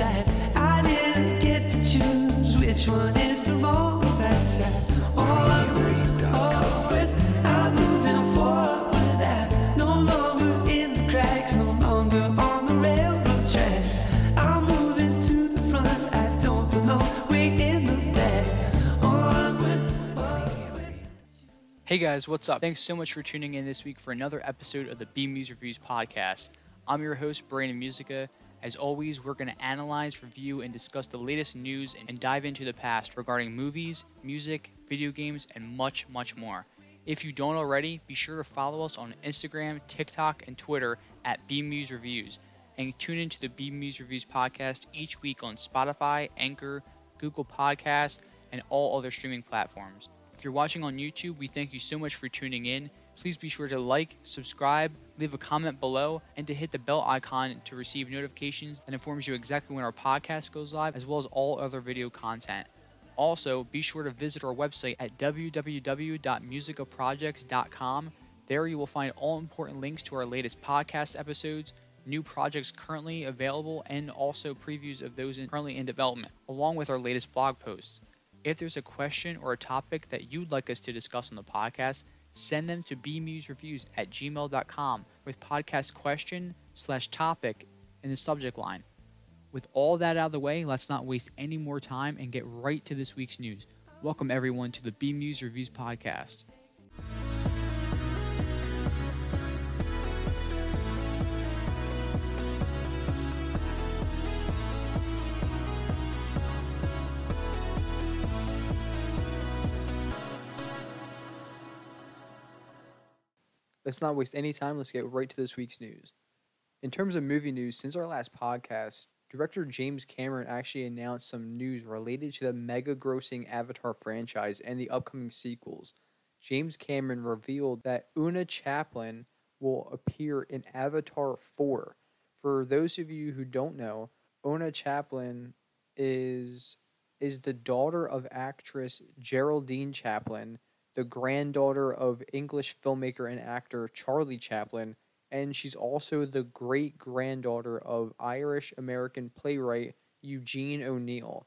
I didn't get to choose which one is the wrong side. Onward, onward, I'm moving forward. I'm no longer in the cracks, no longer on the railroad tracks. I'm moving to the front. I don't belong way in the back. Onward, onward. Hey guys, what's up? Thanks so much for tuning in this week for another episode of the BMuz Reviews podcast. I'm your host, Brandon Muzyka. As always, we're going to analyze, review, and discuss the latest news and dive into the past regarding movies, music, video games, and much, much more. If you don't already, be sure to follow us on Instagram, TikTok, and Twitter at BMuz Reviews, and tune into the BMuz Reviews podcast each week on Spotify, Anchor, Google Podcasts, and all other streaming platforms. If you're watching on YouTube, we thank you so much for tuning in. Please be sure to like, subscribe, leave a comment below, and to hit the bell icon to receive notifications that informs you exactly when our podcast goes live, as well as all other video content. Also, be sure to visit our website at www.muzykaprojects.com. There you will find all important links to our latest podcast episodes, new projects currently available, and also previews of those currently in development, along with our latest blog posts. If there's a question or a topic that you'd like us to discuss on the podcast, send them to bmuzreviews at gmail.com with podcast question slash topic in the subject line. With all that out of the way, let's not waste any more time and get right to this week's news. Welcome everyone to the BMuz Reviews podcast. Let's not waste any time. Let's get right to this week's news. In terms of movie news, since our last podcast, director James Cameron actually announced some news related to the mega grossing Avatar franchise and the upcoming sequels. James Cameron revealed that Oona Chaplin will appear in Avatar 4. For those of you who don't know, Oona Chaplin is is the daughter of actress Geraldine Chaplin, the granddaughter of English filmmaker and actor Charlie Chaplin, and she's also the great granddaughter of Irish American playwright Eugene O'Neill.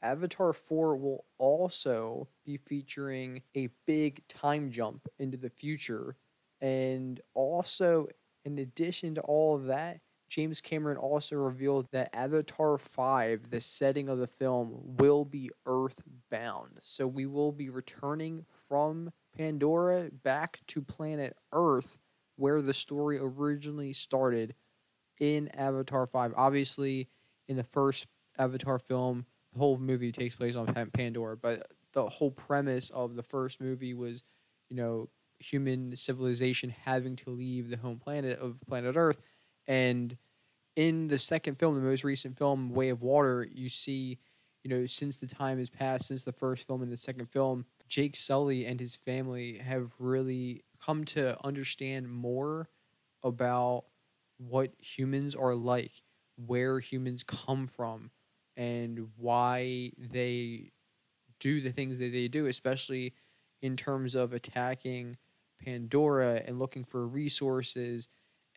Avatar 4 will also be featuring a big time jump into the future. And also, in addition to all of that, James Cameron also revealed that Avatar 5, the setting of the film, will be earthbound. So we will be returning from Pandora back to planet Earth, where the story originally started in Avatar 5. Obviously, in the first Avatar film, the whole movie takes place on Pandora, but the whole premise of the first movie was, you know, human civilization having to leave the home planet of planet Earth. And in the second film, the most recent film, Way of Water, you see, you know, since the time has passed, since the first film and the second film, Jake Sully and his family have really come to understand more about what humans are like, where humans come from, and why they do the things that they do, especially in terms of attacking Pandora and looking for resources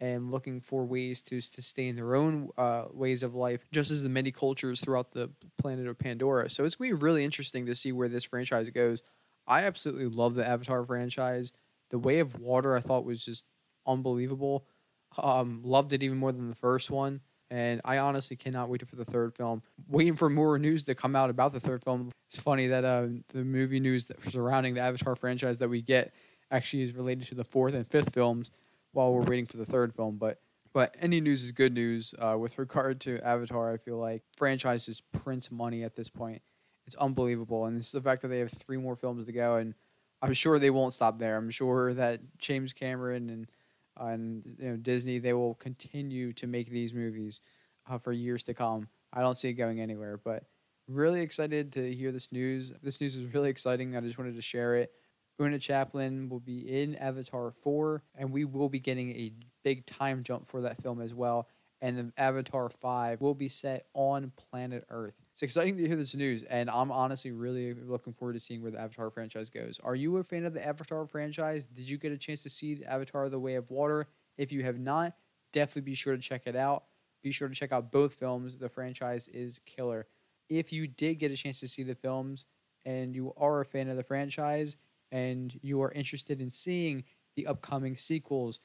and looking for ways to sustain their own uh, ways of life, just as the many cultures throughout the planet of Pandora. So it's going to be really interesting to see where this franchise goes. I absolutely love the Avatar franchise. The Way of Water I thought was just unbelievable. Um, loved it even more than the first one. And I honestly cannot wait for the third film. Waiting for more news to come out about the third film. It's funny that uh, the movie news surrounding the Avatar franchise that we get actually is related to the fourth and fifth films while we're waiting for the third film. But but any news is good news. Uh, with regard to Avatar, I feel like franchises print money at this point. It's unbelievable, and this is the fact that they have three more films to go, and I'm sure they won't stop there. I'm sure that James Cameron and and you know Disney they will continue to make these movies uh, for years to come. I don't see it going anywhere, but really excited to hear this news. This news is really exciting. I just wanted to share it. Oona Chaplin will be in Avatar 4, and we will be getting a big time jump for that film as well. And then Avatar 5 will be set on planet Earth. It's exciting to hear this news, and I'm honestly really looking forward to seeing where the Avatar franchise goes. Are you a fan of the Avatar franchise? Did you get a chance to see Avatar The Way of Water? If you have not, definitely be sure to check it out. Be sure to check out both films. The franchise is killer. If you did get a chance to see the films and you are a fan of the franchise and you are interested in seeing the upcoming sequels,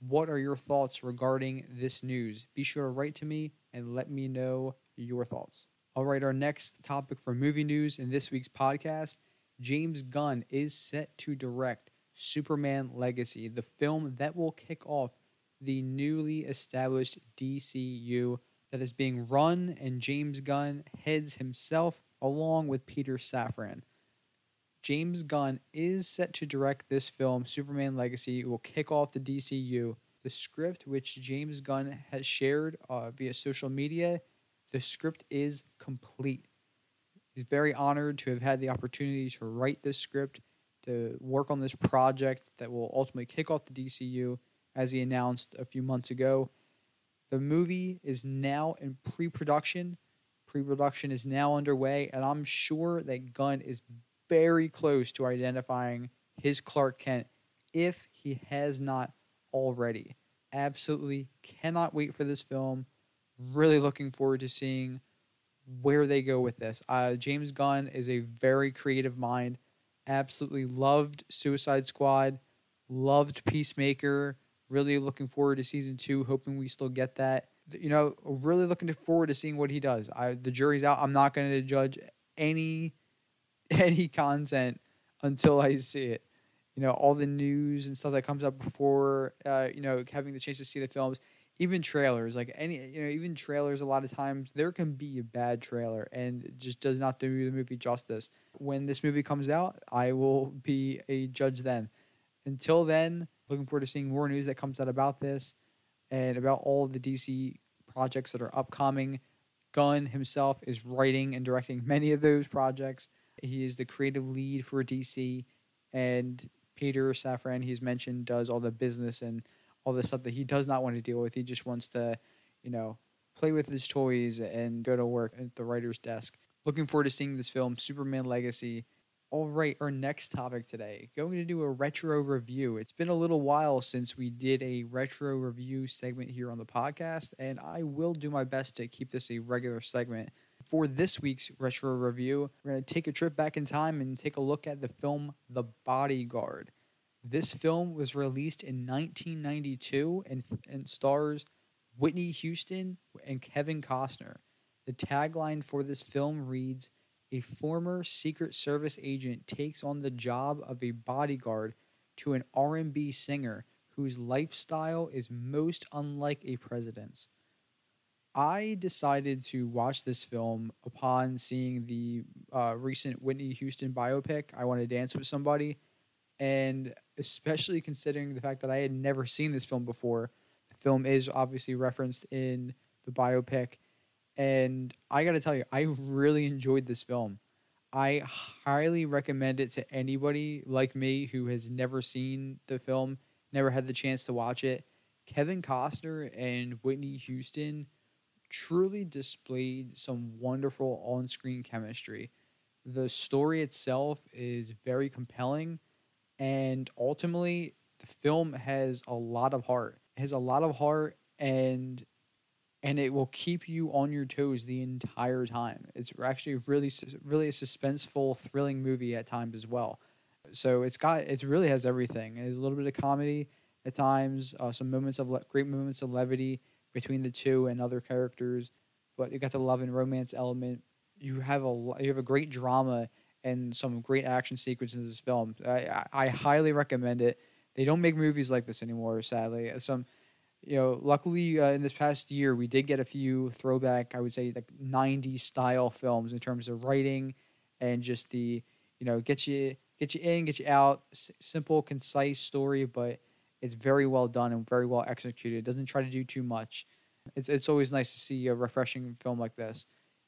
what are your thoughts regarding this news? Be sure to write to me and let me know your thoughts. All right, our next topic for movie news in this week's podcast James Gunn is set to direct Superman Legacy, the film that will kick off the newly established DCU that is being run and James Gunn heads himself along with Peter Safran. James Gunn is set to direct this film, Superman Legacy. It will kick off the DCU. The script, which James Gunn has shared uh, via social media, the script is complete. He's very honored to have had the opportunity to write this script, to work on this project that will ultimately kick off the DCU, as he announced a few months ago. The movie is now in pre production. Pre production is now underway, and I'm sure that Gunn is very close to identifying his Clark Kent if he has not already. Absolutely cannot wait for this film. Really looking forward to seeing where they go with this. Uh, James Gunn is a very creative mind. Absolutely loved Suicide Squad, loved Peacemaker. Really looking forward to season two. Hoping we still get that. You know, really looking forward to seeing what he does. I, the jury's out. I'm not going to judge any any content until I see it. You know, all the news and stuff that comes up before, uh, you know, having the chance to see the films, even trailers, like any, you know, even trailers, a lot of times there can be a bad trailer and it just does not do the movie justice. When this movie comes out, I will be a judge then. Until then, looking forward to seeing more news that comes out about this and about all the DC projects that are upcoming. Gunn himself is writing and directing many of those projects. He is the creative lead for DC, and Peter Safran, he's mentioned, does all the business and all the stuff that he does not want to deal with. He just wants to, you know, play with his toys and go to work at the writer's desk. Looking forward to seeing this film, Superman Legacy. All right, our next topic today. Going to do a retro review. It's been a little while since we did a retro review segment here on the podcast, and I will do my best to keep this a regular segment. For this week's retro review, we're going to take a trip back in time and take a look at the film The Bodyguard. This film was released in 1992 and, and stars Whitney Houston and Kevin Costner. The tagline for this film reads A former Secret Service agent takes on the job of a bodyguard to an R&B singer whose lifestyle is most unlike a president's. I decided to watch this film upon seeing the uh, recent Whitney Houston biopic, I Want to Dance with Somebody. And especially considering the fact that I had never seen this film before, the film is obviously referenced in the biopic. And I got to tell you, I really enjoyed this film. I highly recommend it to anybody like me who has never seen the film, never had the chance to watch it. Kevin Costner and Whitney Houston truly displayed some wonderful on screen chemistry. The story itself is very compelling, and ultimately, the film has a lot of heart. It has a lot of heart, and and it will keep you on your toes the entire time. It's actually really, really a suspenseful, thrilling movie at times as well. So it's got, it really has everything. There's a little bit of comedy at times, uh, some moments of le- great moments of levity between the two and other characters, but you got the love and romance element. You have a you have a great drama and some great action sequences in this film. I, I, highly recommend it. They don't make movies like this anymore, sadly. Some, you know, luckily uh, in this past year we did get a few throwback, I would say like '90s style films in terms of writing and just the, you know, get you get you in, get you out, S- simple, concise story, but it's very well done and very well executed. It doesn't try to do too much. It's it's always nice to see a refreshing film like this.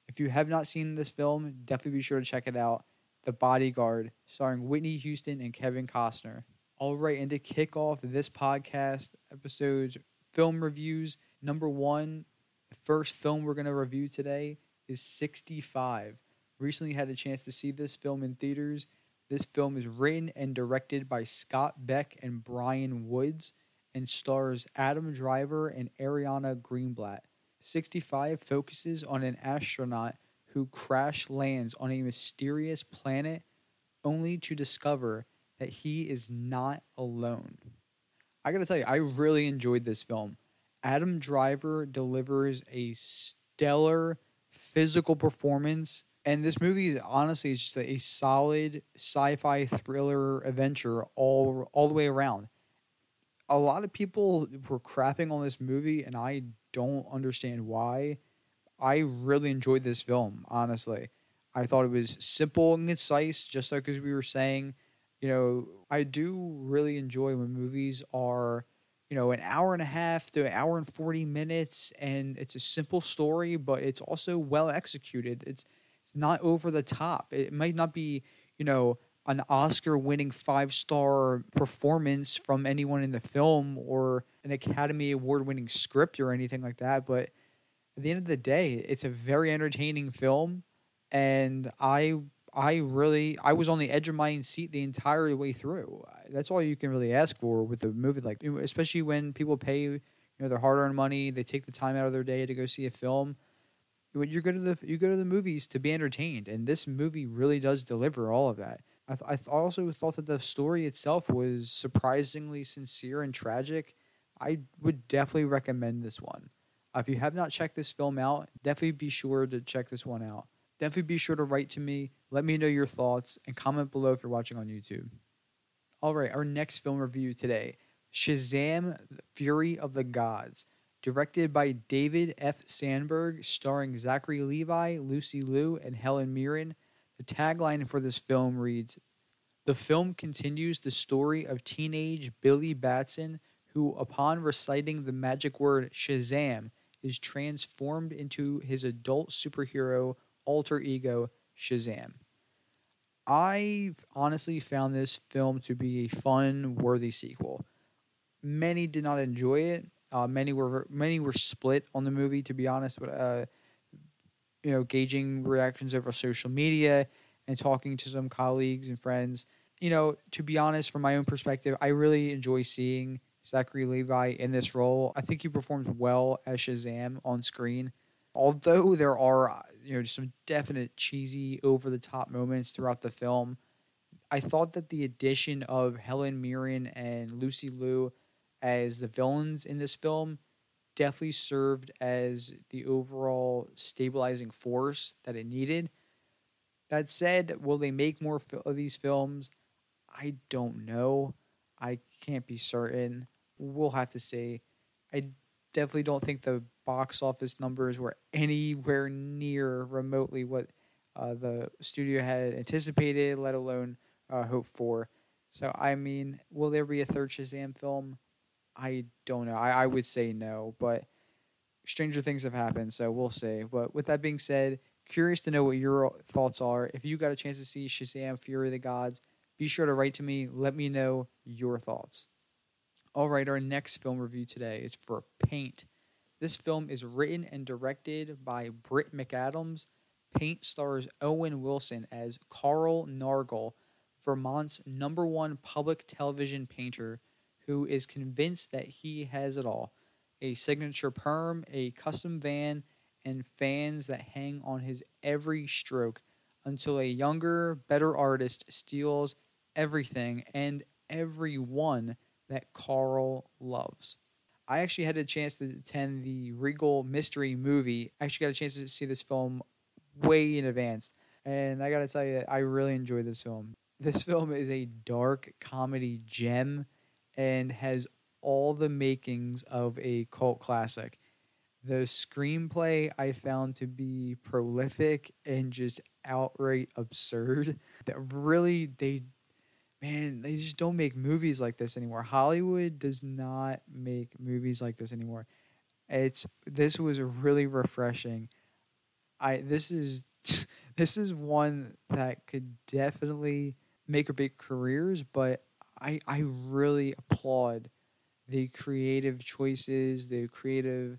If you have not seen this film, definitely be sure to check it out. The Bodyguard, starring Whitney Houston and Kevin Costner. All right, and to kick off this podcast episode's film reviews, number one, the first film we're going to review today is 65. Recently had a chance to see this film in theaters this film is written and directed by Scott Beck and Bryan Woods and stars Adam Driver and Ariana Greenblatt. 65 focuses on an astronaut who crash lands on a mysterious planet only to discover that he is not alone. I gotta tell you, I really enjoyed this film. Adam Driver delivers a stellar physical performance, and this movie is honestly is just a solid sci-fi thriller adventure all all the way around. A lot of people were crapping on this movie, and I don't understand why. I really enjoyed this film, honestly. I thought it was simple and concise, just like as we were saying. You know, I do really enjoy when movies are, you know, an hour and a half to an hour and 40 minutes and it's a simple story, but it's also well executed. It's it's not over the top. It might not be, you know, an Oscar winning five star performance from anyone in the film or an Academy Award winning script or anything like that, but at the end of the day, it's a very entertaining film and I I really I was on the edge of my seat the entire way through. That's all you can really ask for with a movie like, especially when people pay you know their hard earned money, they take the time out of their day to go see a film. You go to the you go to the movies to be entertained, and this movie really does deliver all of that. I, th- I also thought that the story itself was surprisingly sincere and tragic. I would definitely recommend this one. Uh, if you have not checked this film out, definitely be sure to check this one out. Definitely be sure to write to me. Let me know your thoughts and comment below if you're watching on YouTube. All right, our next film review today Shazam Fury of the Gods. Directed by David F. Sandberg, starring Zachary Levi, Lucy Liu, and Helen Mirren. The tagline for this film reads The film continues the story of teenage Billy Batson, who, upon reciting the magic word Shazam, is transformed into his adult superhero alter ego Shazam. I honestly found this film to be a fun, worthy sequel. Many did not enjoy it. Uh, many were many were split on the movie. To be honest, but uh, you know, gauging reactions over social media and talking to some colleagues and friends. You know, to be honest, from my own perspective, I really enjoy seeing Zachary Levi in this role. I think he performed well as Shazam on screen. Although there are you know some definite cheesy, over the top moments throughout the film, I thought that the addition of Helen Mirren and Lucy Liu as the villains in this film definitely served as the overall stabilizing force that it needed. That said, will they make more of these films? I don't know. I can't be certain. We'll have to see. I definitely don't think the box office numbers were anywhere near remotely what uh, the studio had anticipated, let alone uh, hoped for. So, I mean, will there be a third Shazam film? I don't know. I, I would say no, but stranger things have happened, so we'll see. But with that being said, curious to know what your thoughts are. If you got a chance to see Shazam Fury of the Gods, be sure to write to me. Let me know your thoughts. All right, our next film review today is for Paint. This film is written and directed by Brit McAdams. Paint stars Owen Wilson as Carl Nargle, Vermont's number one public television painter who is convinced that he has it all a signature perm, a custom van, and fans that hang on his every stroke until a younger, better artist steals everything and everyone that Carl loves. I actually had a chance to attend the Regal Mystery movie. I actually got a chance to see this film way in advance. And I got to tell you, I really enjoyed this film. This film is a dark comedy gem and has all the makings of a cult classic. The screenplay I found to be prolific and just outright absurd. That really they man, they just don't make movies like this anymore. Hollywood does not make movies like this anymore. It's this was really refreshing. I this is this is one that could definitely make or break careers, but I I really applaud the creative choices, the creative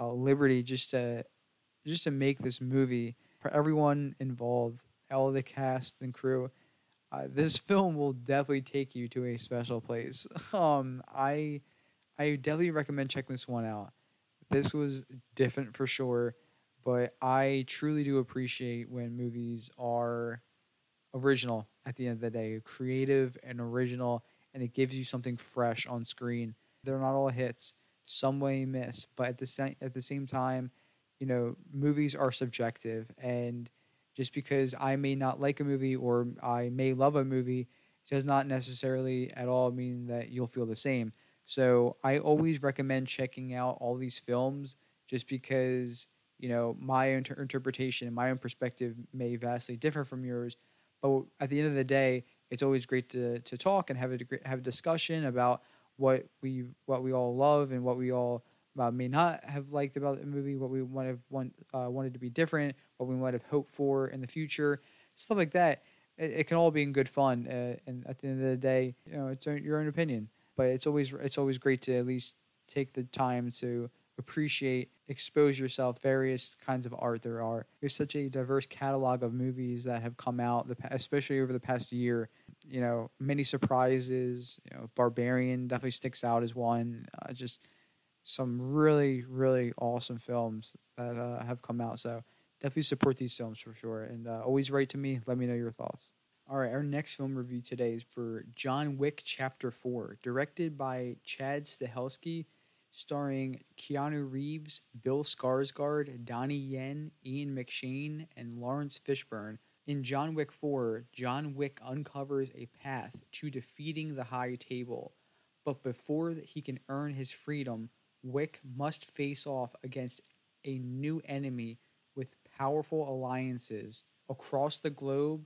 uh, liberty just to just to make this movie for everyone involved, all the cast and crew uh, this film will definitely take you to a special place. Um, I I definitely recommend checking this one out. This was different for sure, but I truly do appreciate when movies are original at the end of the day, creative and original, and it gives you something fresh on screen. They're not all hits. Some way miss, but at the same at the same time, you know, movies are subjective, and just because I may not like a movie or I may love a movie does not necessarily at all mean that you'll feel the same. So I always recommend checking out all these films just because, you know, my inter- interpretation and my own perspective may vastly differ from yours. But at the end of the day, it's always great to, to talk and have a have a discussion about what we what we all love and what we all uh, may not have liked about the movie, what we might have want, uh, wanted to be different, what we might have hoped for in the future, stuff like that. It, it can all be in good fun, uh, and at the end of the day, you know, it's your own opinion. But it's always it's always great to at least take the time to appreciate, expose yourself various kinds of art there are. There's such a diverse catalog of movies that have come out, especially over the past year. You know, many surprises. You know, Barbarian definitely sticks out as one. Uh, just some really, really awesome films that uh, have come out. So definitely support these films for sure. And uh, always write to me. Let me know your thoughts. All right, our next film review today is for John Wick Chapter 4, directed by Chad Stahelski, starring Keanu Reeves, Bill Skarsgård, Donnie Yen, Ian McShane, and Laurence Fishburne. In John Wick 4, John Wick uncovers a path to defeating the High Table. But before he can earn his freedom, Wick must face off against a new enemy with powerful alliances across the globe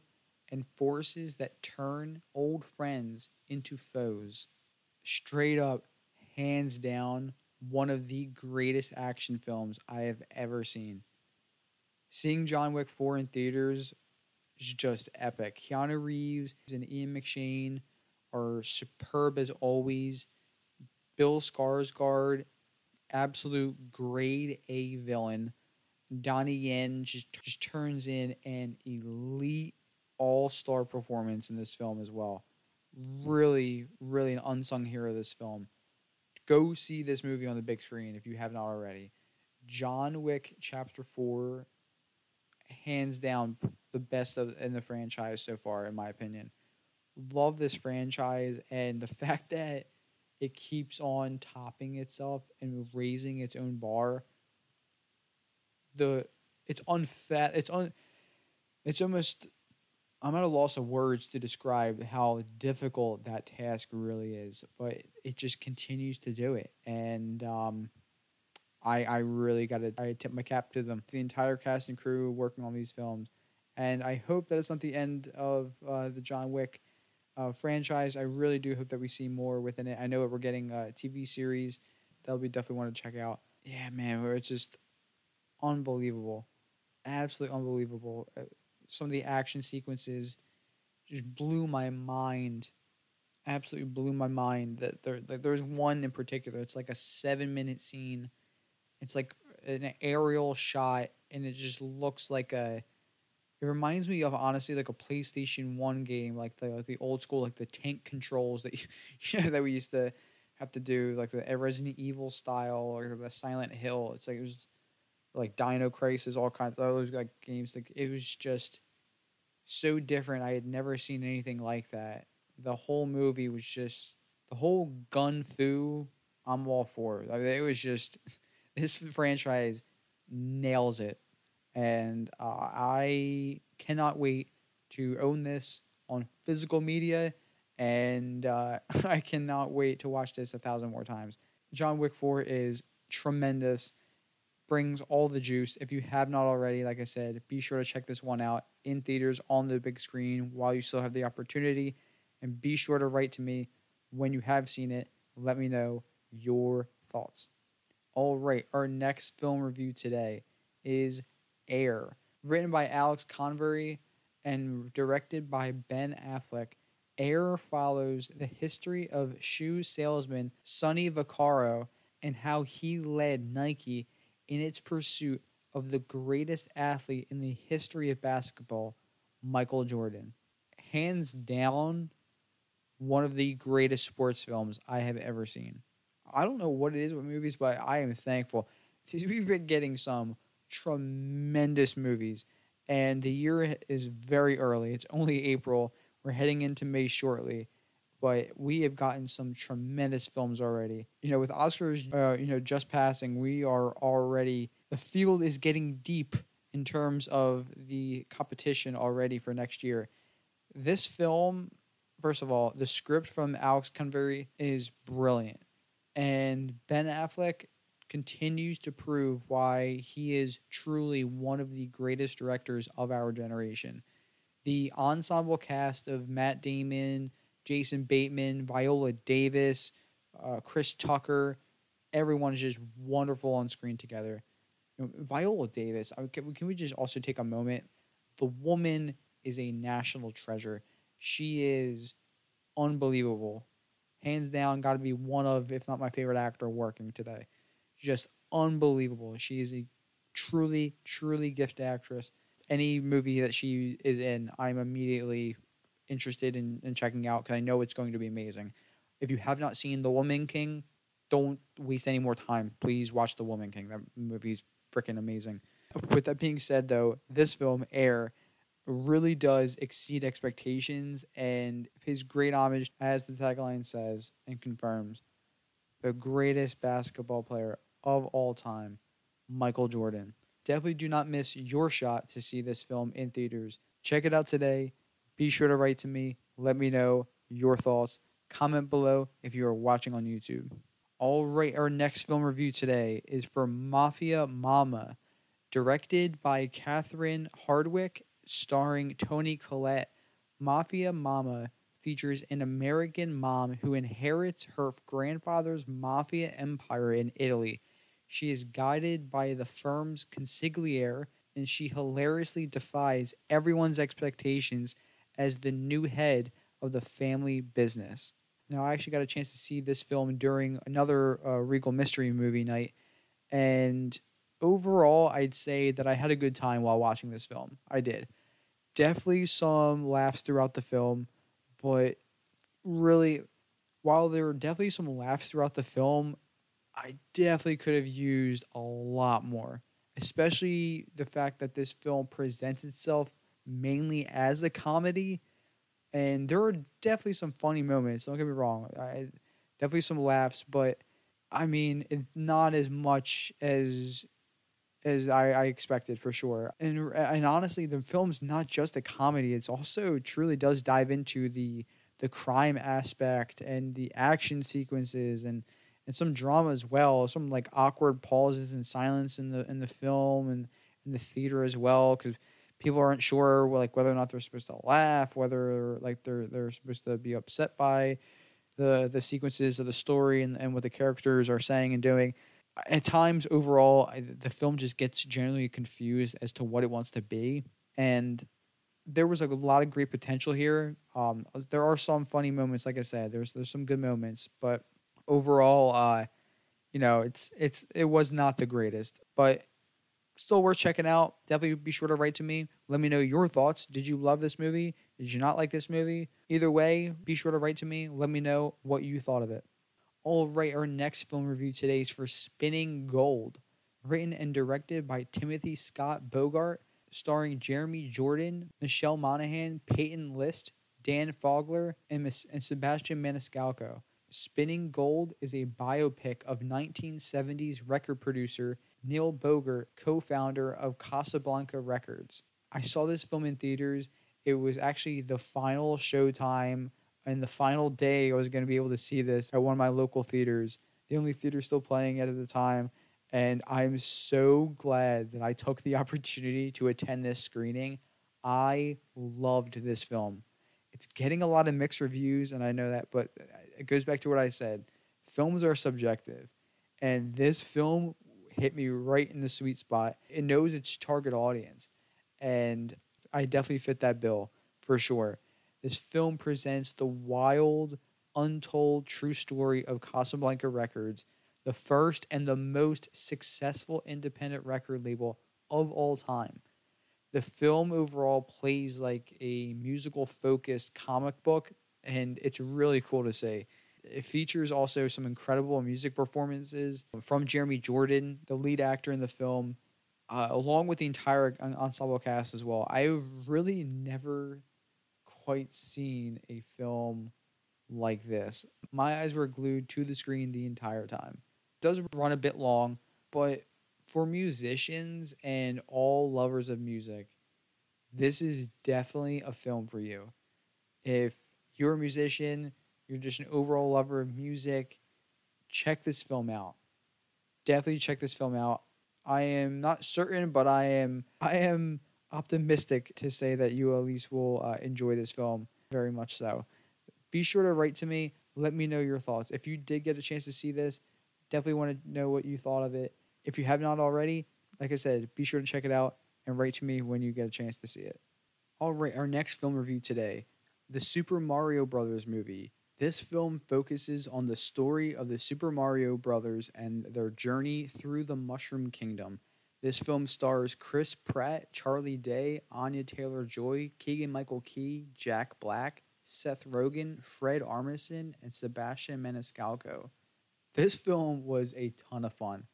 and forces that turn old friends into foes. Straight up, hands down, one of the greatest action films I have ever seen. Seeing John Wick 4 in theaters is just epic. Keanu Reeves and Ian McShane are superb as always. Bill Skarsgård absolute grade A villain. Donnie Yen just, just turns in an elite all star performance in this film as well. Really, really an unsung hero of this film. Go see this movie on the big screen if you have not already. John Wick Chapter 4, hands down, the best of in the franchise so far, in my opinion. Love this franchise and the fact that it keeps on topping itself and raising its own bar. The it's unfat. It's un. It's almost. I'm at a loss of words to describe how difficult that task really is, but it just continues to do it, and um, I I really got to I tip my cap to them, the entire cast and crew working on these films, and I hope that it's not the end of uh, the John Wick uh, franchise. I really do hope that we see more within it. I know that we're getting a TV series that'll be definitely want to check out. Yeah, man, it's just unbelievable, absolutely unbelievable. Some of the action sequences just blew my mind. Absolutely blew my mind. That there, like, there's one in particular. It's like a seven minute scene. It's like an aerial shot, and it just looks like a it reminds me of honestly like a PlayStation One game, like the like the old school like the tank controls that you, you know, that we used to have to do, like the Resident Evil style or the Silent Hill. It's like it was like Dino Crisis, all kinds of those like games. Like it was just so different. I had never seen anything like that. The whole movie was just the whole gun fu. I'm all for. Like, it was just this franchise nails it and uh, I cannot wait to own this on physical media, and uh, I cannot wait to watch this a thousand more times. John Wick 4 is tremendous, brings all the juice. If you have not already, like I said, be sure to check this one out in theaters on the big screen while you still have the opportunity, and be sure to write to me when you have seen it. Let me know your thoughts. All right, our next film review today is Air, written by Alex Convery and directed by Ben Affleck. Air follows the history of shoe salesman Sonny Vaccaro and how he led Nike in its pursuit of the greatest athlete in the history of basketball, Michael Jordan. Hands down, one of the greatest sports films I have ever seen. I don't know what it is with movies, but I am thankful we've been getting some tremendous movies, and the year is very early. It's only April. We're heading into May shortly, but we have gotten some tremendous films already. You know, with Oscars, uh, you know, just passing, we are already the field is getting deep in terms of the competition already for next year. This film, first of all, the script from Alex Convery is brilliant, and Ben Affleck continues to prove why he is truly one of the greatest directors of our generation. The ensemble cast of Matt Damon, Jason Bateman, Viola Davis, uh, Chris Tucker, everyone is just wonderful on screen together. Viola Davis, can we just also take a moment? The woman is a national treasure. She is unbelievable. Hands down, got to be one of, if not my favorite actor working today. Just unbelievable. She is a truly, truly gifted actress. Any movie that she is in, I'm immediately interested in, in checking out because I know it's going to be amazing. If you have not seen The Woman King, don't waste any more time. Please watch The Woman King. That movie's freaking amazing. With that being said, though, this film, Air, really does exceed expectations and pays great homage, as the tagline says and confirms, the greatest basketball player of all time, Michael Jordan. Definitely do not miss your shot to see this film in theaters. Check it out today. Be sure to write to me. Let me know your thoughts. Comment below if you are watching on YouTube. All right, our next film review today is for Mafia Mamma, directed by Catherine Hardwicke, starring Toni Collette. Mafia Mamma features an American mom who inherits her grandfather's mafia empire in Italy. She is guided by the firm's consigliere, and she hilariously defies everyone's expectations as the new head of the family business. Now, I actually got a chance to see this film during another uh, Regal Mystery movie night, and overall, I'd say that I had a good time while watching this film. I did. Definitely some laughs throughout the film, but really, while there were definitely some laughs throughout the film, I definitely could have used a lot more, especially the fact that this film presents itself mainly as a comedy. And there are definitely some funny moments. Don't get me wrong. I, definitely some laughs, but I mean, not as much as as I, I expected for sure. And and honestly, the film's not just a comedy; it's also truly does dive into the the crime aspect and the action sequences and and some drama as well. Some like awkward pauses and silence in the in the film and in the theater as well because people aren't sure like whether or not they're supposed to laugh, whether like they're they're supposed to be upset by the the sequences of the story and, and what the characters are saying and doing. At times, overall, I, the film just gets generally confused as to what it wants to be, and there was a lot of great potential here. Um, there are some funny moments, like I said. There's there's some good moments, but overall, uh, you know, it's it's it was not the greatest, but still worth checking out. Definitely be sure to write to me. Let me know your thoughts. Did you love this movie? Did you not like this movie? Either way, be sure to write to me. Let me know what you thought of it. All right, our next film review today is for Spinning Gold, written and directed by Timothy Scott Bogart, starring Jeremy Jordan, Michelle Monaghan, Peyton List, Dan Fogler, and, and Sebastian Maniscalco. Spinning Gold is a biopic of 1970s record producer Neil Bogart, co founder of Casablanca Records. I saw this film in theaters. It was actually the final showtime and the final day I was going to be able to see this at one of my local theaters, the only theater still playing at the time. And I'm so glad that I took the opportunity to attend this screening. I loved this film. It's getting a lot of mixed reviews, and I know that, but it goes back to what I said. Films are subjective, and this film hit me right in the sweet spot. It knows its target audience, and I definitely fit that bill for sure. This film presents the wild, untold true story of Casablanca Records, the first and the most successful independent record label of all time. The film overall plays like a musical focused comic book, and it's really cool to see. It features also some incredible music performances from Jeremy Jordan, the lead actor in the film, uh, along with the entire ensemble cast as well. I've really never quite seen a film like this. My eyes were glued to the screen the entire time. It does run a bit long, but for musicians and all lovers of music, this is definitely a film for you. If you're a musician, you're just an overall lover of music, check this film out. Definitely check this film out. I am not certain, but I am I am optimistic to say that you at least will uh, enjoy this film very much so. Be sure to write to me. Let me know your thoughts. If you did get a chance to see this, definitely want to know what you thought of it. If you have not already, like I said, be sure to check it out and write to me when you get a chance to see it. All right, our next film review today, the Super Mario Brothers movie. This film focuses on the story of the Super Mario Brothers and their journey through the Mushroom Kingdom. This film stars Chris Pratt, Charlie Day, Anya Taylor Joy, Keegan Michael Key, Jack Black, Seth Rogen, Fred Armisen, and Sebastian Maniscalco. This film was a ton of fun.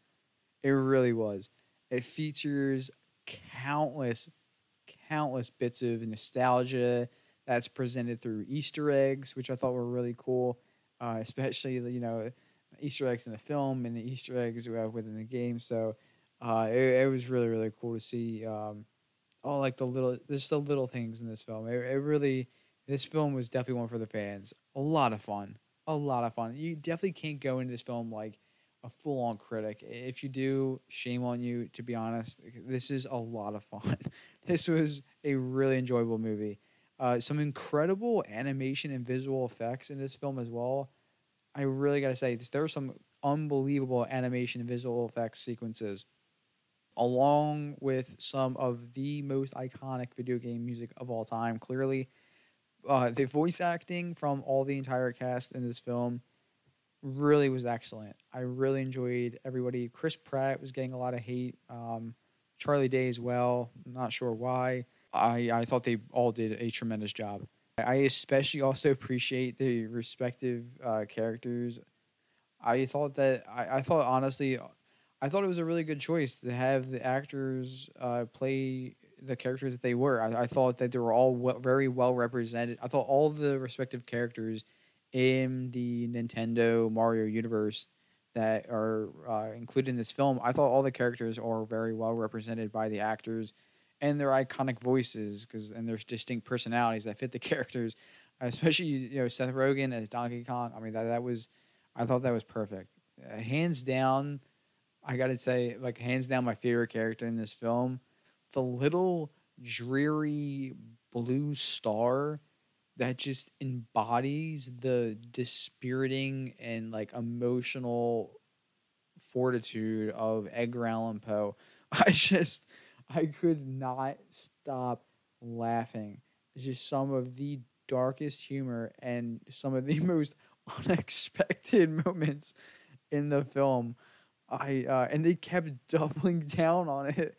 It really was. It features countless, countless bits of nostalgia that's presented through Easter eggs, which I thought were really cool, uh, especially you know Easter eggs in the film and the Easter eggs we have within the game. So uh, it, it was really really cool to see um, all like the little just the little things in this film. It, it really this film was definitely one for the fans. A lot of fun, a lot of fun. You definitely can't go into this film like a full on critic. If you do, shame on you. To be honest, this is a lot of fun. this was a really enjoyable movie. Uh, some incredible animation and visual effects in this film as well. I really got to say, there are some unbelievable animation and visual effects sequences, along with some of the most iconic video game music of all time. Clearly, uh, the voice acting from all the entire cast in this film really was excellent. I really enjoyed everybody. Chris Pratt was getting a lot of hate. Um, Charlie Day as well. Not sure why. I, I thought they all did a tremendous job. I especially also appreciate the respective uh, characters. I thought that I, I thought honestly, I thought it was a really good choice to have the actors uh, play the characters that they were. I, I thought that they were all well, very well represented. I thought all the respective characters in the Nintendo Mario universe that are uh, included in this film, I thought all the characters are very well represented by the actors and their iconic voices because and their distinct personalities that fit the characters. Especially you know Seth Rogen as Donkey Kong. I mean that that was, I thought that was perfect. Uh, hands down, I got to say like hands down my favorite character in this film, the little dreary blue star that just embodies the dispiriting and like emotional fortitude of Edgar Allan Poe. I just I could not stop laughing. It's just some of the darkest humor and some of the most unexpected moments in the film. I uh, and they kept doubling down on it,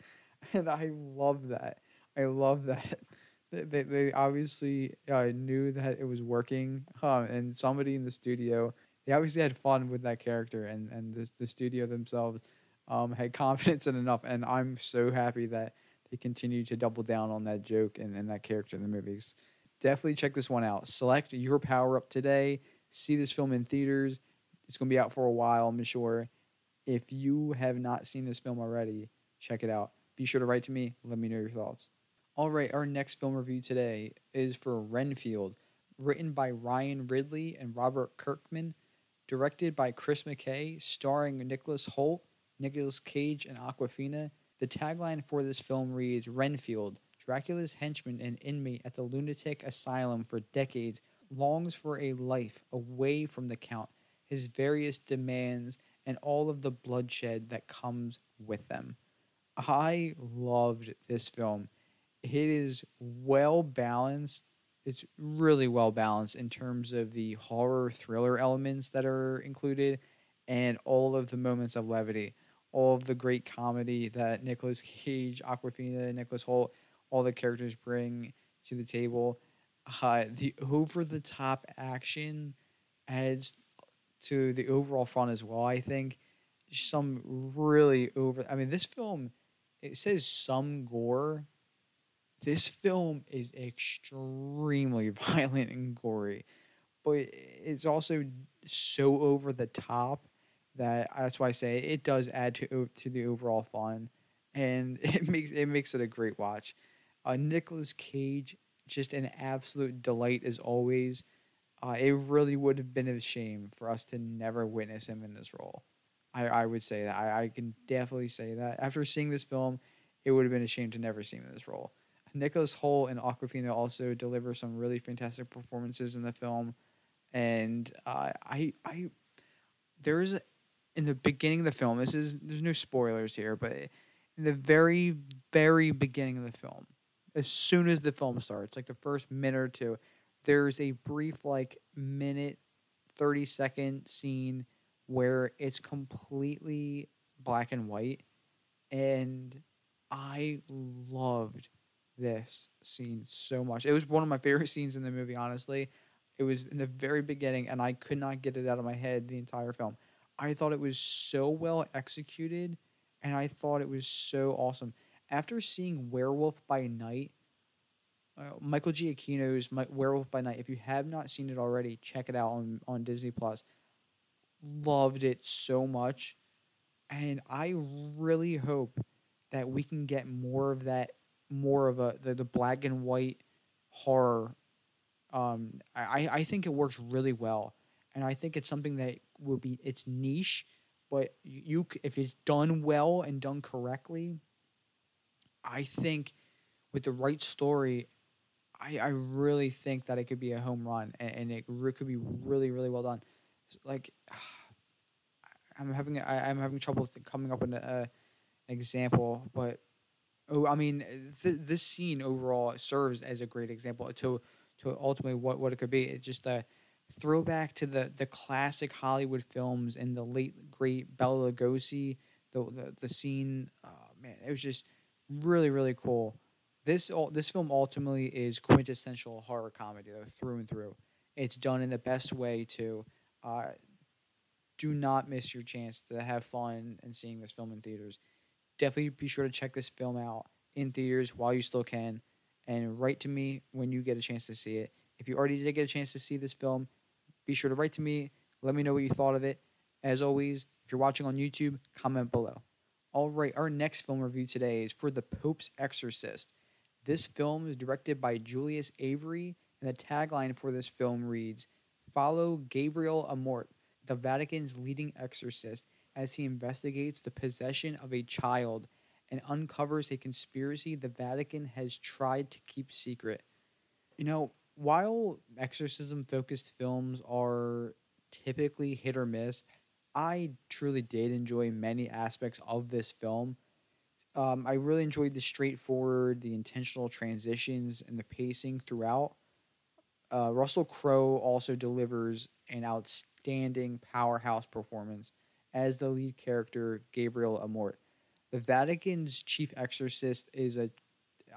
and I love that. I love that. They, they obviously uh, knew that it was working, huh? and somebody in the studio, they obviously had fun with that character, and and the the studio themselves um, had confidence in enough, and I'm so happy that they continue to double down on that joke and, and that character in the movies. Definitely check this one out. Select your power up today. See this film in theaters. It's going to be out for a while, I'm sure. If you have not seen this film already, check it out. Be sure to write to me. Let me know your thoughts. All right, our next film review today is for Renfield, written by Ryan Ridley and Robert Kirkman, directed by Chris McKay, starring Nicholas Hoult, Nicolas Cage, and Awkwafina. The tagline for this film reads Renfield, Dracula's henchman and inmate at the lunatic asylum for decades, longs for a life away from the Count, his various demands, and all of the bloodshed that comes with them. I loved this film. It is well balanced. It's really well balanced in terms of the horror thriller elements that are included and all of the moments of levity all of the great comedy that Nicolas Cage, Awkwafina, Nicholas Hoult, all the characters bring to the table. Uh, the over the top action adds to the overall fun as well. I think some really over. I mean, this film it says some gore. This film is extremely violent and gory, but it's also so over the top that that's why I say it does add to to the overall fun, and it makes it makes it a great watch. Uh, Nicolas Cage, just an absolute delight as always. Uh, it really would have been a shame for us to never witness him in this role. I, I would say that. I, I can definitely say that. After seeing this film, it would have been a shame to never see him in this role. Nicholas Hoult and Awkwafina also deliver some really fantastic performances in the film, and uh, I I there is in the beginning of the film. This is there's no spoilers here, but in the very very beginning of the film, as soon as the film starts, like the first minute or two, there's a brief like minute, thirty second scene where it's completely black and white, and I loved this scene so much. It was one of my favorite scenes in the movie, honestly. It was in the very beginning, and I could not get it out of my head the entire film. I thought it was so well executed, and I thought it was so awesome. After seeing Werewolf by Night, uh, Michael Giacchino's My, Werewolf by Night, if you have not seen it already, check it out on, on Disney Plus. Loved it so much, and I really hope that we can get more of that more of a the, the black and white horror. Um, I I think it works really well, and I think it's something that will be it's niche, but you if it's done well and done correctly, I think with the right story, I I really think that it could be a home run and, and it re- could be really really well done. Like I'm having I, I'm having trouble coming up with a, a example, but oh, I mean, th- this scene overall serves as a great example to to ultimately what, what it could be. It's just a throwback to the the classic Hollywood films and the late great Bela Lugosi. The the, the scene, oh, man, it was just really really cool. This this film ultimately is quintessential horror comedy though through and through. It's done in the best way too. Uh, do not miss your chance to have fun and seeing this film in theaters definitely be sure to check this film out in theaters while you still can and write to me when you get a chance to see it. If you already did get a chance to see this film, be sure to write to me. Let me know what you thought of it. As always, if you're watching on YouTube, comment below. All right, our next film review today is for The Pope's Exorcist. This film is directed by Julius Avery, and the tagline for this film reads Follow Gabriel Amorth, the Vatican's leading exorcist, as he investigates the possession of a child and uncovers a conspiracy the Vatican has tried to keep secret. You know, while exorcism focused films are typically hit or miss, I truly did enjoy many aspects of this film. Um, I really enjoyed the straightforward, the intentional transitions, and the pacing throughout. Uh, Russell Crowe also delivers an outstanding powerhouse performance as the lead character, Gabriel Amorth. The Vatican's chief exorcist is a,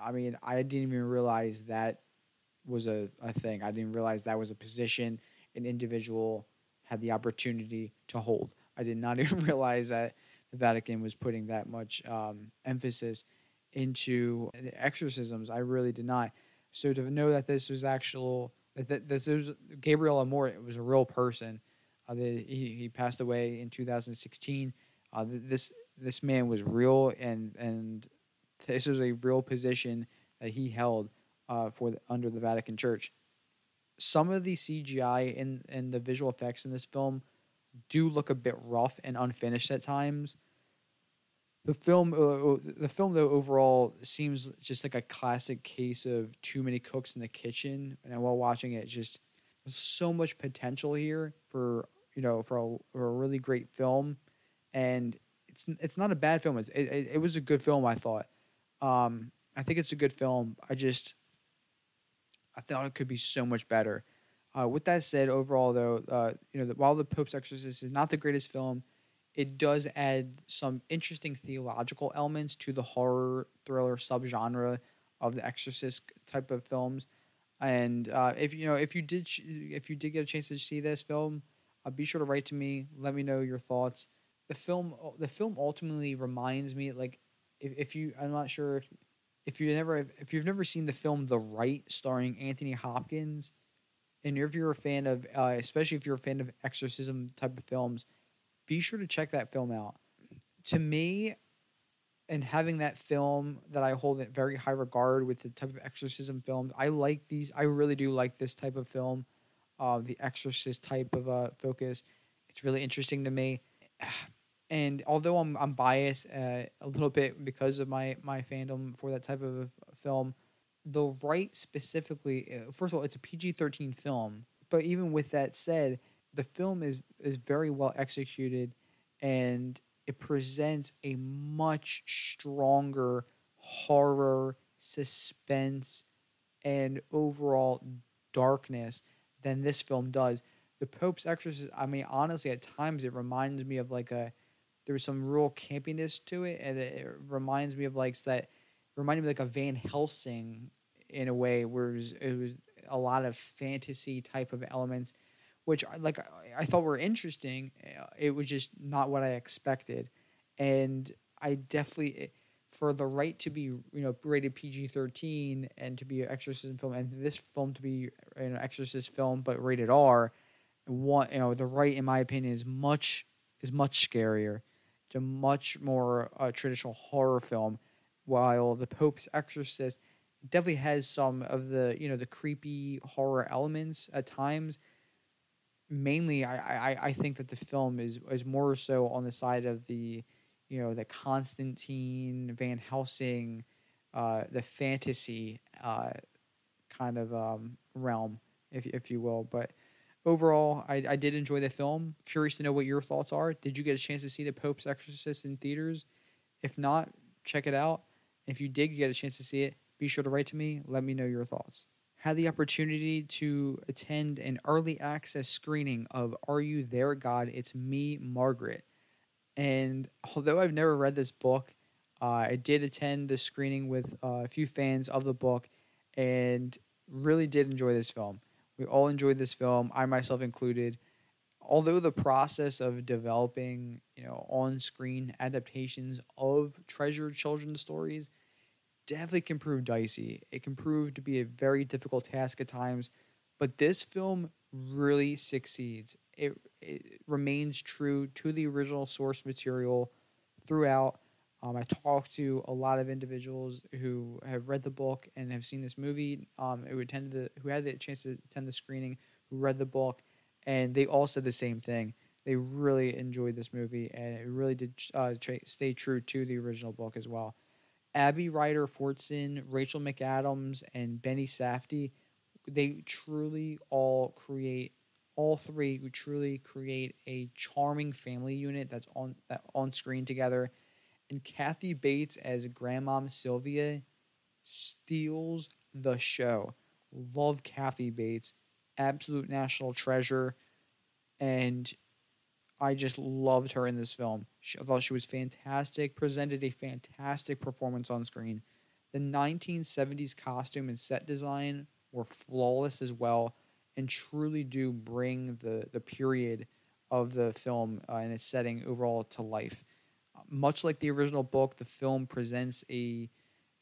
I mean, I didn't even realize that was a, a thing. I didn't realize that was a position an individual had the opportunity to hold. I did not even realize that the Vatican was putting that much um, emphasis into exorcisms. I really did not. So to know that this was actual that, that, was Gabriel Amorth was a real person uh, the, he, he passed away in 2016. Uh, this this man was real, and and this was a real position that he held uh, for the, under the Vatican Church. Some of the CGI and and the visual effects in this film do look a bit rough and unfinished at times. The film, uh, uh the film though overall seems just like a classic case of too many cooks in the kitchen. And while watching it, just there's so much potential here for you know, for a, for a really great film, and it's it's not a bad film. It, it, it was a good film. I thought. Um, I think it's a good film. I just I thought it could be so much better. Uh, with that said, overall though, uh, you know, the, while the Pope's Exorcist is not the greatest film, it does add some interesting theological elements to the horror thriller subgenre of the Exorcist type of films. And uh, if you know, if you did, if you did get a chance to see this film, Uh, be sure to write to me. Let me know your thoughts. The film, the film ultimately reminds me like if, if you, I'm not sure if if you never if you've never seen the film The Rite starring Anthony Hopkins, and if you're a fan of, uh, especially if you're a fan of exorcism type of films, be sure to check that film out. To me, and having that film that I hold in very high regard with the type of exorcism films, I like these. I really do like this type of film, uh, the Exorcist type of uh, focus. It's really interesting to me, and although I'm I'm biased uh, a little bit because of my my fandom for that type of film, the Rite specifically. uh, First of all, it's a PG thirteen film, but even with that said, the film is is very well executed, and it presents a much stronger horror, suspense, and overall darkness than this film does. The Pope's Exorcist, I mean, honestly, at times it reminds me of like a, there's some real campiness to it, and it, it reminds me of like that, reminded me like a Van Helsing in a way, where it was, it was a lot of fantasy type of elements which I- like I- I thought were interesting. uh, It was just not what I expected, and I definitely eh, for the Rite to be you know rated PG thirteen and to be an exorcism film, and this film to be an exorcist film but rated R. One you know the Rite in my opinion is much is much scarier. A much more uh, traditional horror film, while the Pope's Exorcist definitely has some of the you know the creepy horror elements at times. Mainly I, I I think that the film is is more so on the side of the you know the Constantine Van Helsing uh the fantasy uh kind of um realm if if you will. But overall I, I did enjoy the film curious to know what your thoughts are did you get a chance to see the Pope's Exorcist in theaters if not check it out if you did get a chance to see it be sure to write to me let me know your thoughts had the opportunity to attend an early access screening of Are You There, God? It's Me, Margaret. And although I've never read this book, uh, I did attend the screening with uh, a few fans of the book and really did enjoy this film. We all enjoyed this film, I myself included. Although the process of developing, you know, on-screen adaptations of treasured children's stories definitely can prove dicey. It can prove to be a very difficult task at times, but this film really succeeds. It, it remains true to the original source material throughout. Um, I talked to a lot of individuals who have read the book and have seen this movie. Um, who attended the, who had the chance to attend the screening, who read the book, and they all said the same thing. They really enjoyed this movie, and it really did uh, tra- stay true to the original book as well. Abby Ryder Fortson, Rachel McAdams, and Benny Safdie, they truly all create all three who truly create a charming family unit that's on that on screen together. And Kathy Bates as Grandmom Sylvia steals the show. Love Kathy Bates, absolute national treasure, and I just loved her in this film. She, I thought she was fantastic, presented a fantastic performance on screen. The 1970s costume and set design were flawless as well and truly do bring the, the period of the film uh, and its setting overall to life. Much like the original book, the film presents a,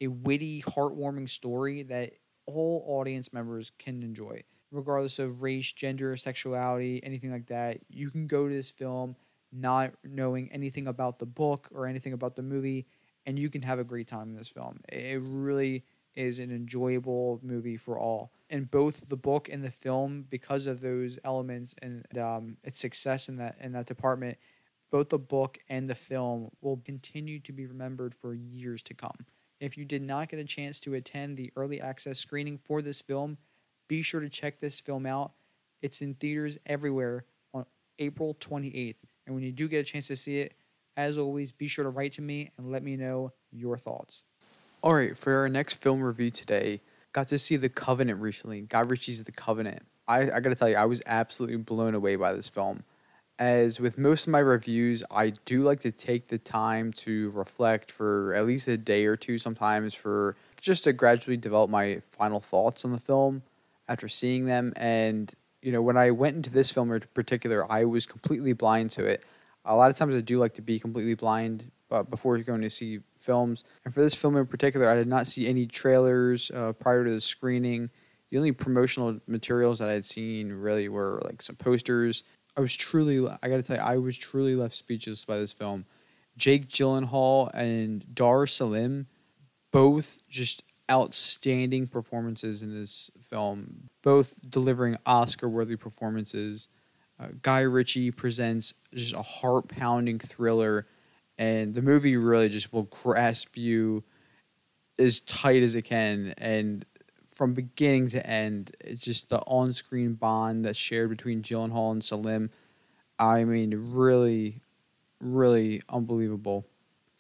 a witty, heartwarming story that all audience members can enjoy regardless of race, gender, sexuality, anything like that. You can go to this film not knowing anything about the book or anything about the movie, and you can have a great time in this film. It really is an enjoyable movie for all. And both the book and the film, because of those elements and um, its success in that in that department, both the book and the film will continue to be remembered for years to come. If you did not get a chance to attend the early access screening for this film, be sure to check this film out. It's in theaters everywhere on April 28th. And when you do get a chance to see it, as always, be sure to write to me and let me know your thoughts. All right, for our next film review today, got to see The Covenant recently. Guy Ritchie's The Covenant. I, I gotta tell you, I was absolutely blown away by this film. As with most of my reviews, I do like to take the time to reflect for at least a day or two sometimes for just to gradually develop my final thoughts on the film after seeing them. And You know, when I went into this film in particular, I was completely blind to it. A lot of times I do like to be completely blind uh, before going to see films. And for this film in particular, I did not see any trailers uh, prior to the screening. The only promotional materials that I had seen really were like some posters. I was truly, I got to tell you, I was truly left speechless by this film. Jake Gyllenhaal and Dar Salim, both just outstanding performances in this film, both delivering Oscar worthy performances. Uh, Guy Ritchie presents just a heart pounding thriller, and the movie really just will grasp you as tight as it can. And from beginning to end, it's just the on screen bond that's shared between Gyllenhaal and Hall and Salim. I mean, really, really unbelievable.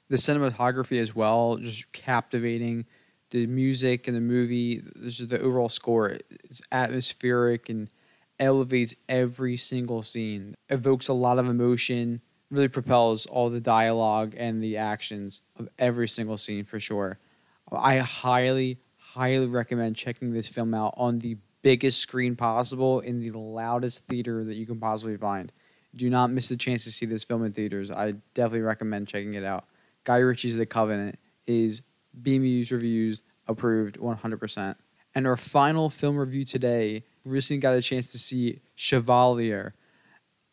The cinematography as well, just captivating the music in the movie, this is the overall score. It's atmospheric and elevates every single scene. Evokes a lot of emotion. Really propels all the dialogue and the actions of every single scene for sure. I highly, highly recommend checking this film out on the biggest screen possible in the loudest theater that you can possibly find. Do not miss the chance to see this film in theaters. I definitely recommend checking it out. Guy Ritchie's The Covenant is BMuz reviews approved 100%. And our final film review today, recently got a chance to see Chevalier.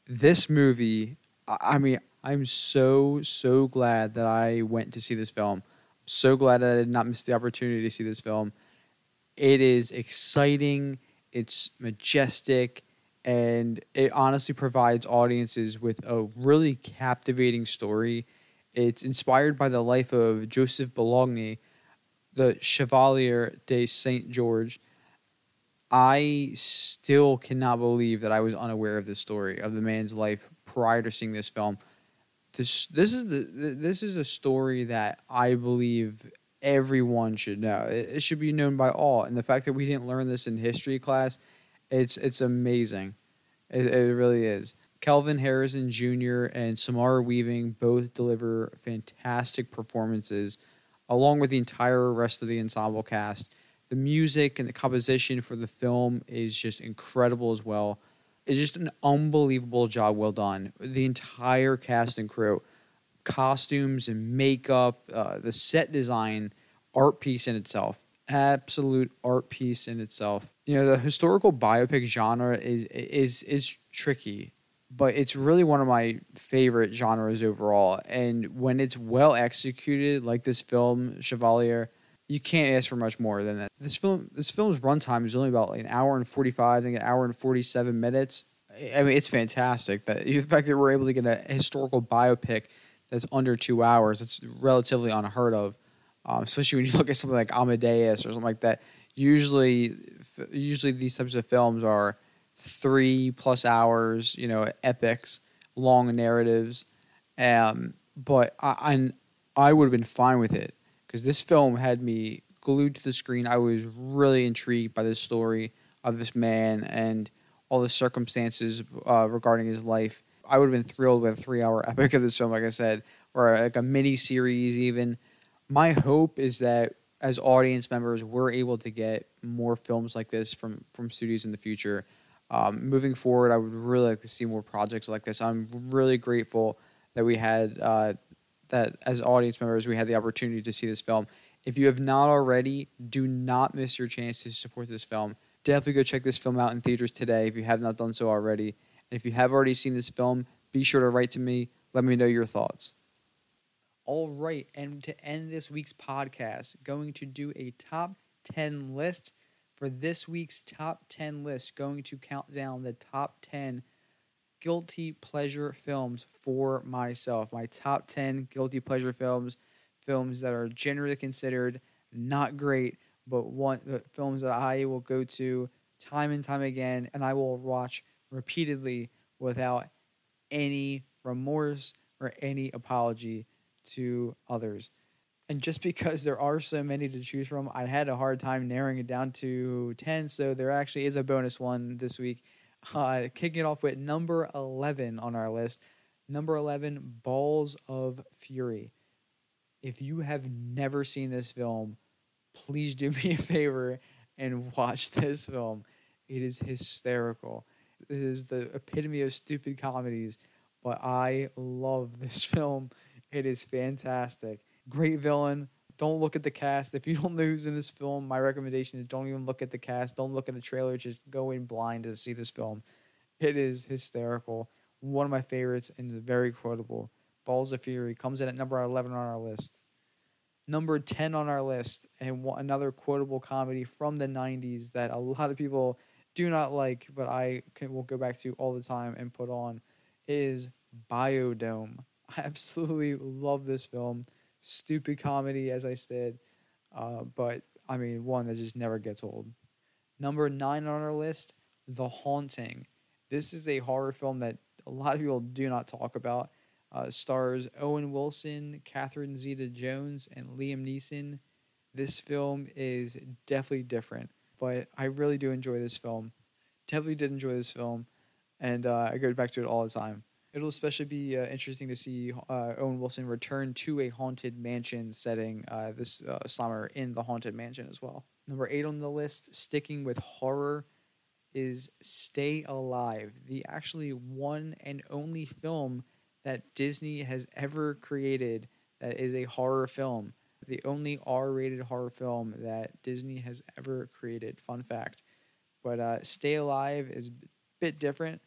This movie, I mean, I'm so, so glad that I went to see this film. So glad that I did not miss the opportunity to see this film. It is exciting, it's majestic, and it honestly provides audiences with a really captivating story. It's inspired by the life of Joseph Bologna, the Chevalier de Saint George. I still cannot believe that I was unaware of this story of the man's life prior to seeing this film. This is the this is a story that I believe everyone should know. It, it should be known by all, and the fact that we didn't learn this in history class, it's it's amazing. It, it really is. Kelvin Harrison Jr. and Samara Weaving both deliver fantastic performances along with the entire rest of the ensemble cast. The music and the composition for the film is just incredible as well. It's just an unbelievable job well done. The entire cast and crew, costumes and makeup, uh, the set design, art piece in itself. Absolute art piece in itself. You know, the historical biopic genre is is is tricky but it's really one of my favorite genres overall. And when it's well executed, like this film Chevalier, you can't ask for much more than that. This film, this film's runtime is only about like an hour and forty five, I think an hour and forty seven minutes. I mean, it's fantastic that the fact that we're able to get a historical biopic that's under two hours. It's relatively unheard of, um, especially when you look at something like Amadeus or something like that. Usually, usually these types of films are three plus hours, you know, epics, long narratives. Um, but I, I, I would have been fine with it because this film had me glued to the screen. I was really intrigued by the story of this man and all the circumstances uh, regarding his life. I would have been thrilled with a three-hour epic of this film, like I said, or like a mini series. Even my hope is that as audience members, we're able to get more films like this from from studios in the future um, moving forward, I would really like to see more projects like this. I'm really grateful that we had uh, that as audience members we had the opportunity to see this film. If you have not already, do not miss your chance to support this film. Definitely go check this film out in theaters today if you have not done so already. And if you have already seen this film, be sure to write to me. Let me know your thoughts. All right, and to end this week's podcast, going to do a top 10 list for this week's top 10 list, going to count down the top 10 guilty pleasure films for myself. My top 10 guilty pleasure films, films that are generally considered not great, but one the films that I will go to time and time again and I will watch repeatedly without any remorse or any apology to others. And just because there are so many to choose from, I had a hard time narrowing it down to 10. So there actually is a bonus one this week. Uh, kicking it off with number 11 on our list. Number 11, Balls of Fury. If you have never seen this film, please do me a favor and watch this film. It is hysterical. It is the epitome of stupid comedies, but I love this film. It is fantastic. Great villain. Don't look at the cast. If you don't know who's in this film, my recommendation is don't even look at the cast. Don't look at the trailer. Just go in blind to see this film. It is hysterical. One of my favorites and very quotable. Balls of Fury comes in at number 11 on our list. Number 10 on our list, and another quotable comedy from the 90s that a lot of people do not like, but I can, will go back to all the time and put on, is Bio-Dome. I absolutely love this film. Stupid comedy, as I said, uh, but I mean, one that just never gets old. Number nine on our list, The Haunting. This is a horror film that a lot of people do not talk about. Uh, stars Owen Wilson, Catherine Zeta Jones, and Liam Neeson. This film is definitely different, but I really do enjoy this film. Definitely did enjoy this film, and uh, I go back to it all the time. It'll especially be uh, interesting to see uh, Owen Wilson return to a haunted mansion setting. Uh, this uh, slammer in the haunted mansion as well. Number eight on the list, sticking with horror, is Stay Alive, the actually one and only film that Disney has ever created that is a horror film. The only R-rated horror film that Disney has ever created. Fun fact. But uh, Stay Alive is a bit different.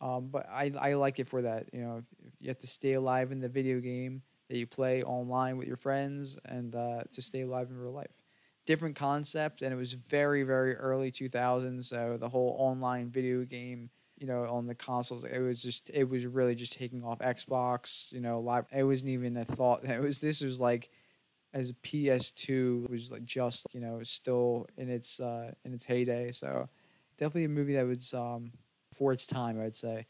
Um, but I, I like it for that. You know, if, if you have to stay alive in the video game that you play online with your friends and uh, to stay alive in real life. Different concept, and it was very, very early 2000s. So the whole online video game, you know, on the consoles, it was just, it was really just taking off Xbox, you know, live. It wasn't even a thought. It was, this was like, as PS2 was like just, you know, still in its, uh, in its heyday. So definitely a movie that was, um, for its time, I'd say.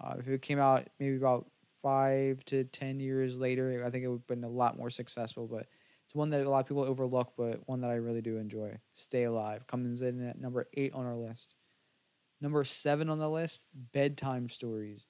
Uh, if it came out maybe about five to ten years later, I think it would have been a lot more successful. But it's one that a lot of people overlook, but one that I really do enjoy. Stay Alive comes in at number eight on our list. Number seven on the list, Bedtime Stories.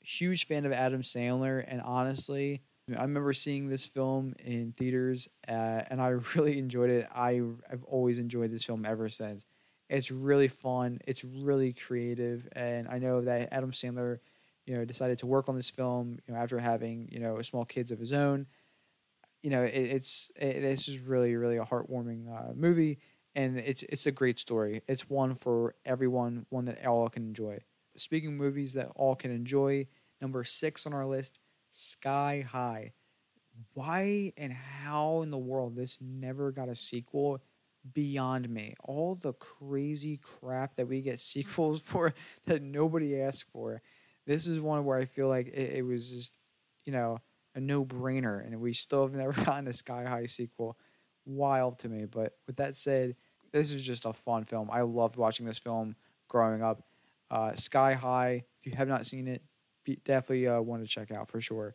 Huge fan of Adam Sandler, and honestly, I remember seeing this film in theaters, uh, and I really enjoyed it. I, I've always enjoyed this film ever since. It's really fun. It's really creative, and I know that Adam Sandler, you know, decided to work on this film, you know, after having you know small kids of his own. You know, it, it's it, really really a heartwarming uh, movie, and it's it's a great story. It's one for everyone, one that all can enjoy. Speaking of movies that all can enjoy, number six on our list, Sky High. Why and how in the world this never got a sequel beyond me. All the crazy crap that we get sequels for that nobody asked for. This is one where I feel like it, it was just, you know, a no brainer, and we still have never gotten a Sky High sequel. Wild to me. But with that said, this is just a fun film. I loved watching this film growing up. Uh, Sky High, if you have not seen it, definitely uh, want to check out for sure.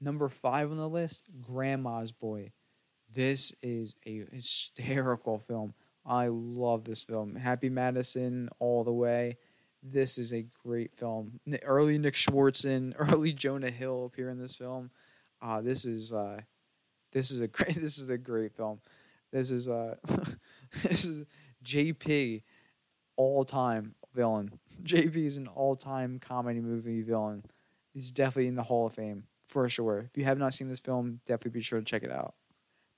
Number five on the list, Grandma's Boy. This is a hysterical film. I love this film. Happy Madison all the way. This is a great film. Early Nick Swardson, early Jonah Hill appear in this film. Uh, this is uh, this is a great this is a great film. This is uh, this is JP all time villain. JP is an all time comedy movie villain. He's definitely in the Hall of Fame for sure. If you have not seen this film, definitely be sure to check it out.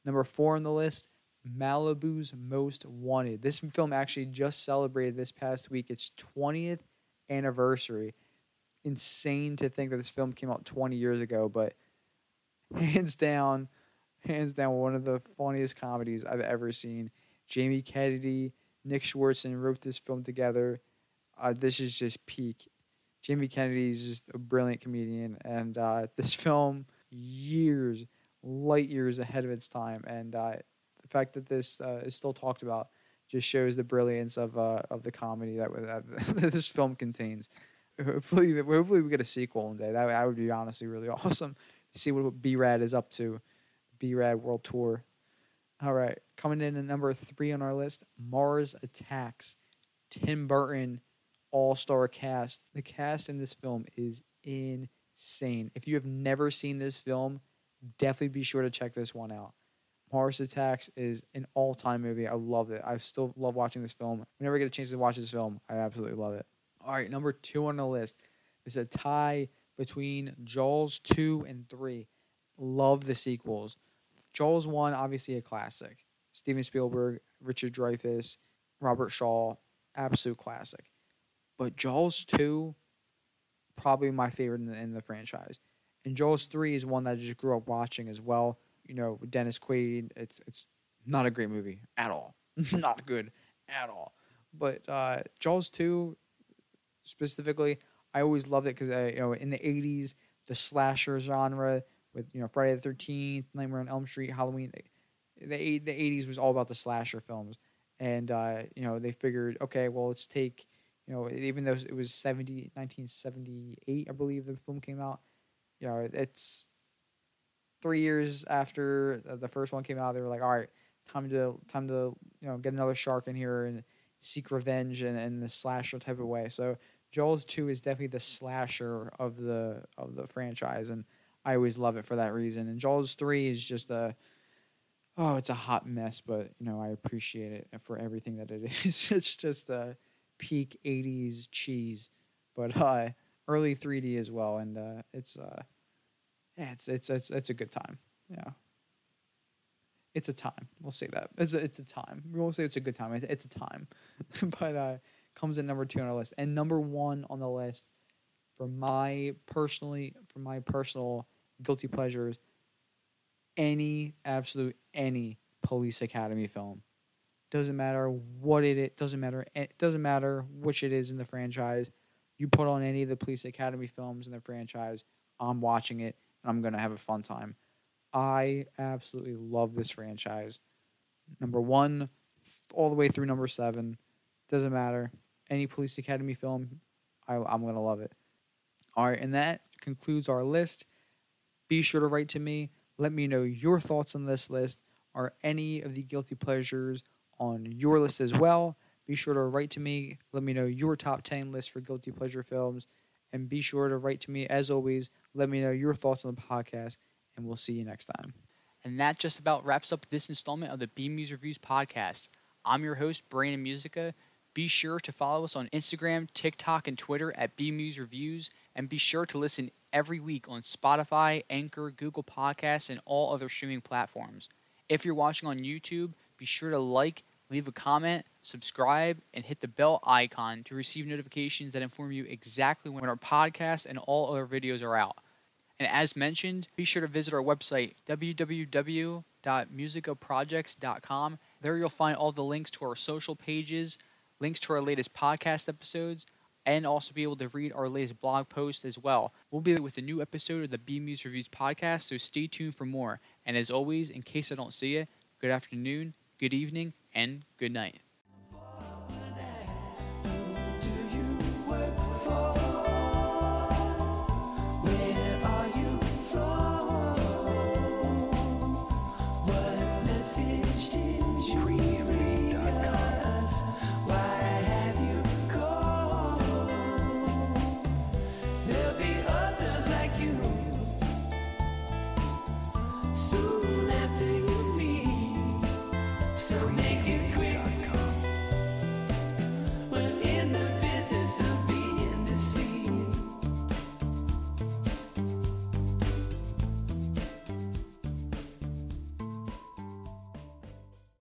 Number four on the list, Malibu's Most Wanted. This film actually just celebrated this past week its 20th anniversary. Insane to think that this film came out 20 years ago, but hands down, hands down, one of the funniest comedies I've ever seen. Jamie Kennedy, Nick Swardson wrote this film together. Uh, this is just peak. Jamie Kennedy is just a brilliant comedian, and uh, this film, years light years ahead of its time. And uh, the fact that this uh, is still talked about just shows the brilliance of uh, of the comedy that, that this film contains. Hopefully, hopefully we get a sequel one day. That, that would be honestly really awesome. To see what B Rad is up to. B Rad World Tour. All right, coming in at number three on our list, Mars Attacks. Tim Burton, all star cast. The cast in this film is insane. If you have never seen this film, definitely be sure to check this one out. Mars Attacks is an all time movie. I love it. I still love watching this film. Whenever I get a chance to watch this film, I absolutely love it. All right, number two on the list is a tie between Jaws 2 and 3. Love the sequels. Jaws 1, obviously a classic. Steven Spielberg, Richard Dreyfuss, Robert Shaw, absolute classic. But Jaws 2, probably my favorite in the, in the franchise. And Jaws 3 is one that I just grew up watching as well. You know, with Dennis Quaid, it's it's not a great movie at all. not good at all. But uh, Jaws 2 specifically, I always loved it because uh, you know in the '80s the slasher genre with you know Friday the Thirteenth, Nightmare on Elm Street, Halloween. The the, the '80s was all about the slasher films, and uh, you know they figured, okay, well let's take you know even though it was 70, 1978, I believe the film came out. You know it's three years after the first one came out. They were like, all right, time to time to you know get another shark in here and seek revenge in, in the slasher type of way. So Jaws two is definitely the slasher of the of the franchise, and I always love it for that reason. And Jaws three is just a oh, it's a hot mess, but you know I appreciate it for everything that it is. it's just a peak '80s cheese, but uh, early 3D as well, and uh, it's uh, yeah, it's it's it's it's a good time. Yeah. It's a time. We'll say that. It's a, it's a time. We won't say it's a good time. It, it's a time. but uh, comes in number two on our list, and number one on the list for my personally for my personal guilty pleasures. Any absolute any Police Academy film doesn't matter what it is, doesn't matter it doesn't matter which it is in the franchise. You put on any of the Police Academy films in the franchise, I'm watching it and I'm gonna have a fun time. I absolutely love this franchise. Number one, all the way through number seven, doesn't matter any Police Academy film, I, I'm going to love it. All right, and that concludes our list. Be sure to write to me. Let me know your thoughts on this list. Are any of the guilty pleasures on your list as well? Be sure to write to me. Let me know your top 10 list for guilty pleasure films. And be sure to write to me, as always. Let me know your thoughts on the podcast, and we'll see you next time. And that just about wraps up this installment of the BMuz Reviews podcast. I'm your host, Brandon Muzyka. Be sure to follow us on Instagram, TikTok, and Twitter at BMuz Reviews, and be sure to listen every week on Spotify, Anchor, Google Podcasts, and all other streaming platforms. If you're watching on YouTube, be sure to like, leave a comment, subscribe, and hit the bell icon to receive notifications that inform you exactly when our podcast and all other videos are out. And as mentioned, be sure to visit our website, www.muzykaprojects.com. There you'll find all the links to our social pages, links to our latest podcast episodes, and also be able to read our latest blog posts as well. We'll be with a new episode of the BMuz Reviews podcast, so stay tuned for more. And as always, in case I don't see you, good afternoon, good evening, and good night.